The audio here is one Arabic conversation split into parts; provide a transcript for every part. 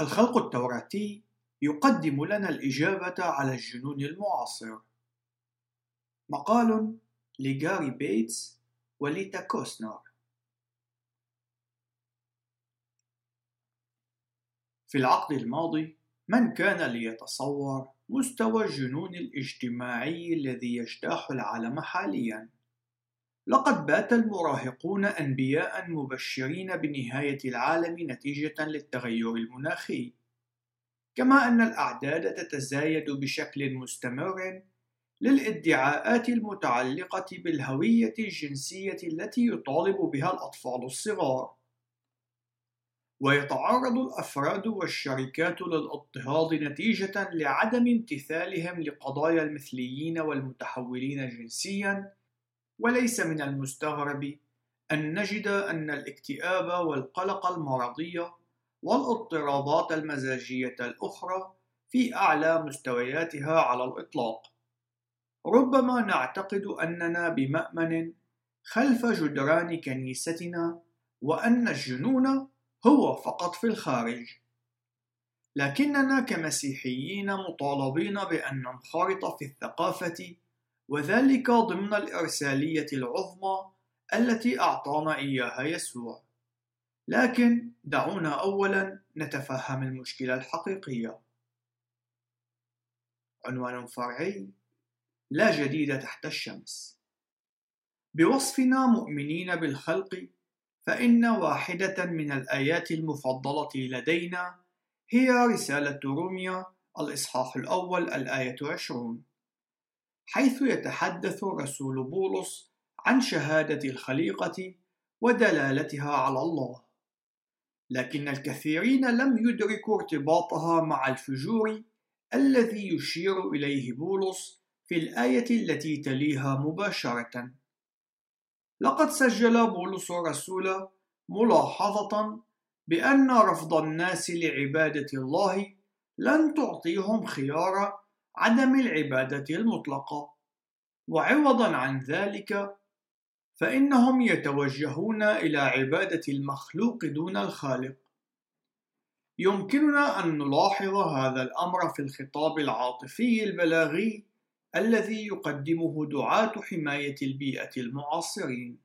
الخلق التوراتي يقدم لنا الإجابة على الجنون المعاصر. مقال لجاري بيتس وليتا كوسنر في العقد الماضي من كان ليتصور مستوى الجنون الاجتماعي الذي يجتاح العالم حاليا لقد بات المراهقون أنبياء مبشرين بنهاية العالم نتيجة للتغير المناخي. كما أن الأعداد تتزايد بشكل مستمر للادعاءات المتعلقة بالهوية الجنسية التي يطالب بها الأطفال الصغار. ويتعرض الأفراد والشركات للاضطهاد نتيجة لعدم امتثالهم لقضايا المثليين والمتحولين جنسيا وليس من المستغرب أن نجد أن الاكتئاب والقلق المرضي والاضطرابات المزاجية الأخرى في أعلى مستوياتها على الإطلاق. ربما نعتقد أننا بمأمن خلف جدران كنيستنا وأن الجنون هو فقط في الخارج. لكننا كمسيحيين مطالبين بأن ننخرط في الثقافة وذلك ضمن الإرسالية العظمى التي أعطانا إياها يسوع. لكن دعونا اولا نتفهم المشكلة الحقيقية. عنوان فرعي لا جديد تحت الشمس. بوصفنا مؤمنين بالخلق فإن واحدة من الآيات المفضلة لدينا هي رسالة روميا الإصحاح الأول الآية عشرون. حيث يتحدث رسول بولس عن شهادة الخليقة ودلالتها على الله. لكن الكثيرين لم يدركوا ارتباطها مع الفجور الذي يشير إليه بولس في الآية التي تليها مباشرة. لقد سجل بولس الرسول ملاحظة بأن رفض الناس لعبادة الله لن تعطيهم خيار عدم العبادة المطلقة، وعوضا عن ذلك فإنهم يتوجهون إلى عبادة المخلوق دون الخالق. يمكننا أن نلاحظ هذا الأمر في الخطاب العاطفي البلاغي الذي يقدمه دعاة حماية البيئة المعاصرين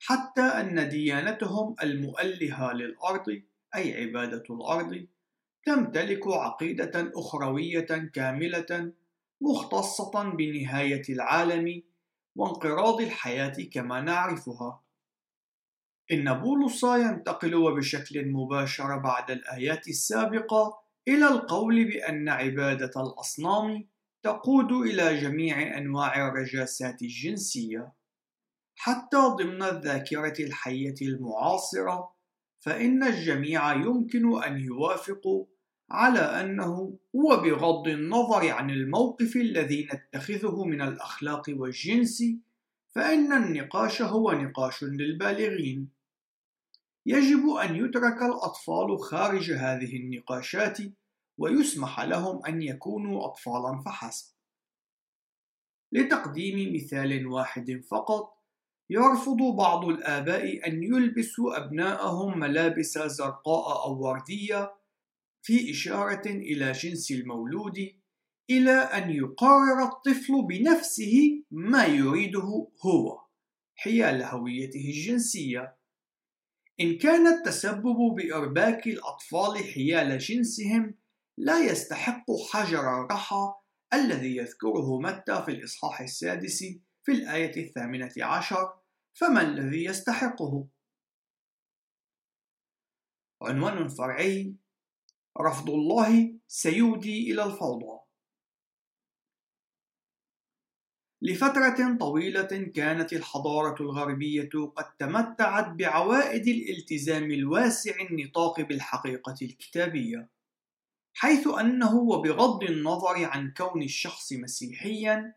حتى أن ديانتهم المؤلهة للأرض أي عبادة الأرض تمتلك عقيدة أخروية كاملة مختصة بنهاية العالم وانقراض الحياة كما نعرفها. إن بولس ينتقل وبشكل مباشر بعد الآيات السابقة إلى القول بأن عبادة الأصنام تقود إلى جميع أنواع الرجاسات الجنسية حتى ضمن الذاكرة الحية المعاصرة فإن الجميع يمكن أن يوافقوا على أنه وبغض النظر عن الموقف الذي نتخذه من الأخلاق والجنس فإن النقاش هو نقاش للبالغين يجب أن يترك الأطفال خارج هذه النقاشات ويسمح لهم أن يكونوا أطفالا فحسب. لتقديم مثال واحد فقط، يرفض بعض الآباء أن يلبسوا أبناءهم ملابس زرقاء أو وردية في إشارة إلى جنس المولود إلى أن يقرر الطفل بنفسه ما يريده هو حيال هويته الجنسية. إن كان التسبب بإرباك الأطفال حيال جنسهم لا يستحق حجر الرحى الذي يذكره متى في الإصحاح السادس في الآية الثامنة عشر فما الذي يستحقه؟ عنوان فرعي رفض الله سيودي إلى الفوضى. لفترة طويلة كانت الحضارة الغربية قد تمتعت بعوائد الالتزام الواسع النطاق بالحقيقة الكتابية حيث أنه وبغض النظر عن كون الشخص مسيحيا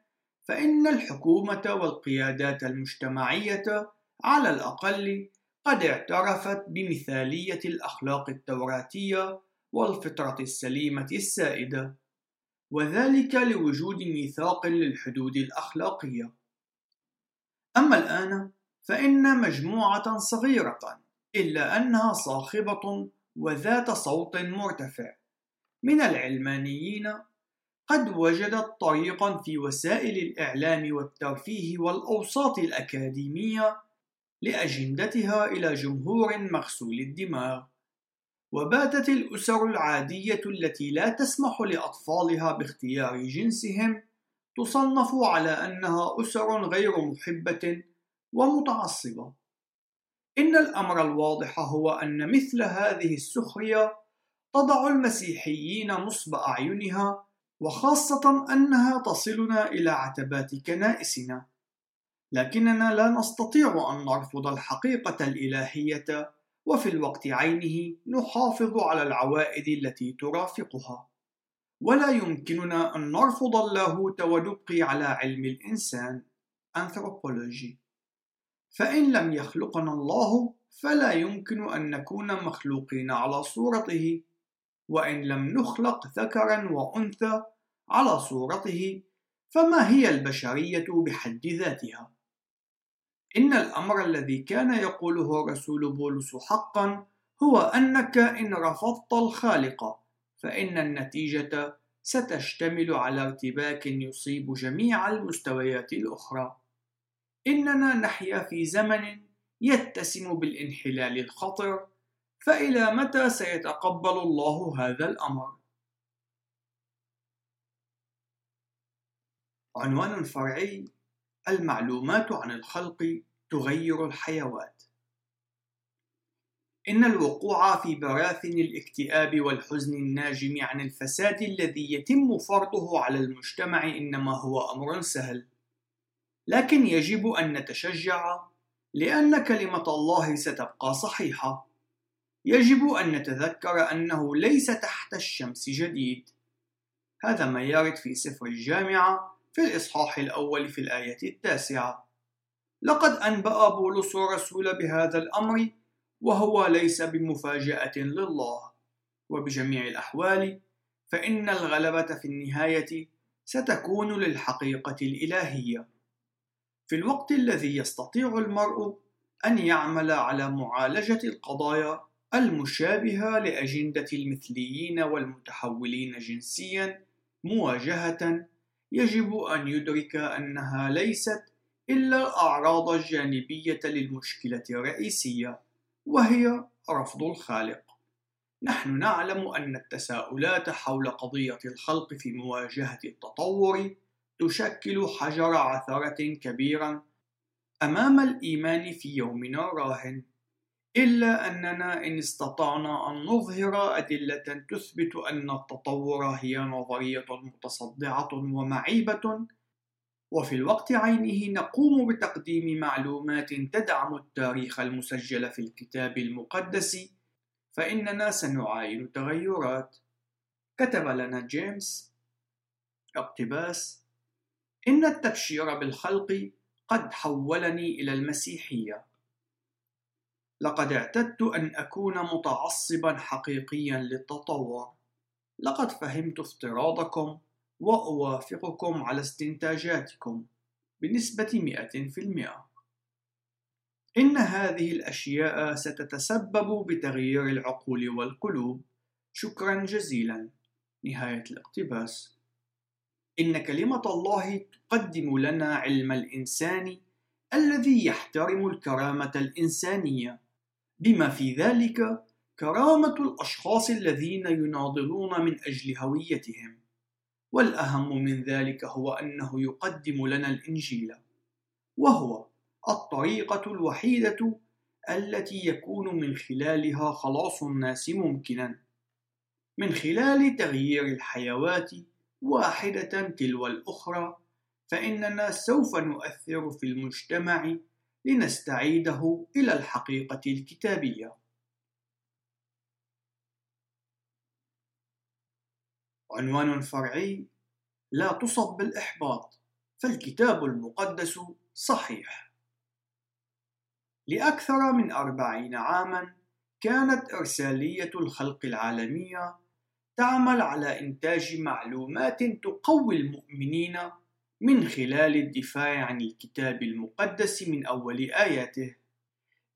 فإن الحكومة والقيادات المجتمعية على الأقل قد اعترفت بمثالية الأخلاق التوراتية والفطرة السليمة السائدة، وذلك لوجود ميثاق للحدود الأخلاقية. أما الآن فإن مجموعة صغيرة إلا أنها صاخبة وذات صوت مرتفع من العلمانيين قد وجدت طريقا في وسائل الإعلام والترفيه والأوساط الأكاديمية لأجندتها إلى جمهور مغسول الدماغ وباتت الأسر العادية التي لا تسمح لأطفالها باختيار جنسهم تصنف على أنها أسر غير محبة ومتعصبة. إن الأمر الواضح هو أن مثل هذه السخرية تضع المسيحيين نصب أعينها وخاصة أنها تصلنا إلى عتبات كنائسنا. لكننا لا نستطيع أن نرفض الحقيقة الإلهية وفي الوقت عينه نحافظ على العوائد التي ترافقها. ولا يمكننا أن نرفض اللاهوت ونبقي على علم الإنسان أنثروبولوجي فإن لم يخلقنا الله فلا يمكن أن نكون مخلوقين على صورته. وإن لم نخلق ذكرا وأنثى على صورته فما هي البشرية بحد ذاتها؟ إن الأمر الذي كان يقوله رسول بولس حقا هو أنك إن رفضت الخالق فإن النتيجة ستشتمل على ارتباك يصيب جميع المستويات الأخرى. إننا نحيا في زمن يتسم بالإنحلال الخطر، فإلى متى سيتقبل الله هذا الأمر؟ عنوان فرعي المعلومات عن الخلق تغير الحيوات إن الوقوع في براثن الاكتئاب والحزن الناجم عن الفساد الذي يتم فرضه على المجتمع إنما هو أمر سهل، لكن يجب أن نتشجع لأن كلمة الله ستبقى صحيحة. يجب أن نتذكر أنه ليس تحت الشمس جديد. هذا ما يرد في سفر الجامعة في الإصحاح الأول في الآية التاسعة. لقد أنبأ بولس الرسول بهذا الأمر وهو ليس بمفاجأة لله وبجميع الأحوال فإن الغلبة في النهاية ستكون للحقيقة الإلهية في الوقت الذي يستطيع المرء أن يعمل على معالجة القضايا المشابهة لأجندة المثليين والمتحولين جنسيا مواجهة يجب أن يدرك أنها ليست إلا الأعراض الجانبية للمشكلة الرئيسية وهي رفض الخالق. نحن نعلم أن التساؤلات حول قضية الخلق في مواجهة التطور تشكل حجر عثرة كبيرا أمام الإيمان في يومنا الراهن. إلا أننا إن استطعنا أن نظهر أدلة تثبت أن التطور هي نظرية متصدعة ومعيبة. وفي الوقت عينه نقوم بتقديم معلومات تدعم التاريخ المسجل في الكتاب المقدس فإننا سنعاين تغيرات. كتب لنا جيمس اقتباس إن التبشير بالخلق قد حولني إلى المسيحية. لقد اعتدت أن أكون متعصبا حقيقيا للتطور لقد فهمت افتراضكم وأوافقكم على استنتاجاتكم بنسبة مئة في المئة. إن هذه الأشياء ستتسبب بتغيير العقول والقلوب. شكرا جزيلا. نهاية الاقتباس. إن كلمة الله تقدم لنا علم الإنسان الذي يحترم الكرامة الإنسانية. بما في ذلك كرامة الأشخاص الذين يناضلون من أجل هويتهم. والأهم من ذلك هو أنه يقدم لنا الإنجيل وهو الطريقة الوحيدة التي يكون من خلالها خلاص الناس ممكنا من خلال تغيير الحيوات واحدة تلو الأخرى فإننا سوف نؤثر في المجتمع لنستعيده إلى الحقيقة الكتابية. عنوان فرعي لا تصب بالإحباط فالكتاب المقدس صحيح. لأكثر من أربعين عاما كانت إرسالية الخلق العالمية تعمل على إنتاج معلومات تقوي المؤمنين من خلال الدفاع عن الكتاب المقدس من أول آياته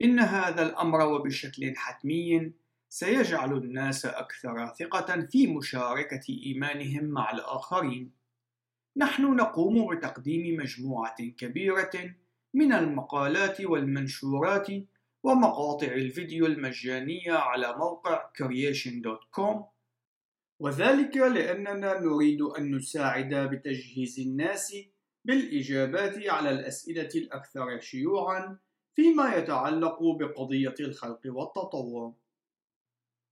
إن هذا الأمر وبشكل حتمي سيجعل الناس أكثر ثقة في مشاركة إيمانهم مع الآخرين. نحن نقوم بتقديم مجموعة كبيرة من المقالات والمنشورات ومقاطع الفيديو المجانية على موقع creation.com وذلك لأننا نريد أن نساعد بتجهيز الناس بالإجابات على الأسئلة الأكثر شيوعًا فيما يتعلق بقضية الخلق والتطور.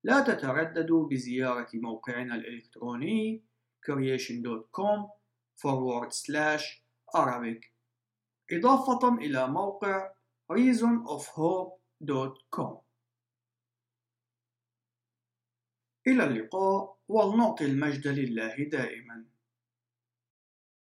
لا تترددوا بزيارة موقعنا الإلكتروني creation.com forward slash Arabic إضافة إلى موقع reasonofhope.com إلى اللقاء ولنعطي المجد لله دائما.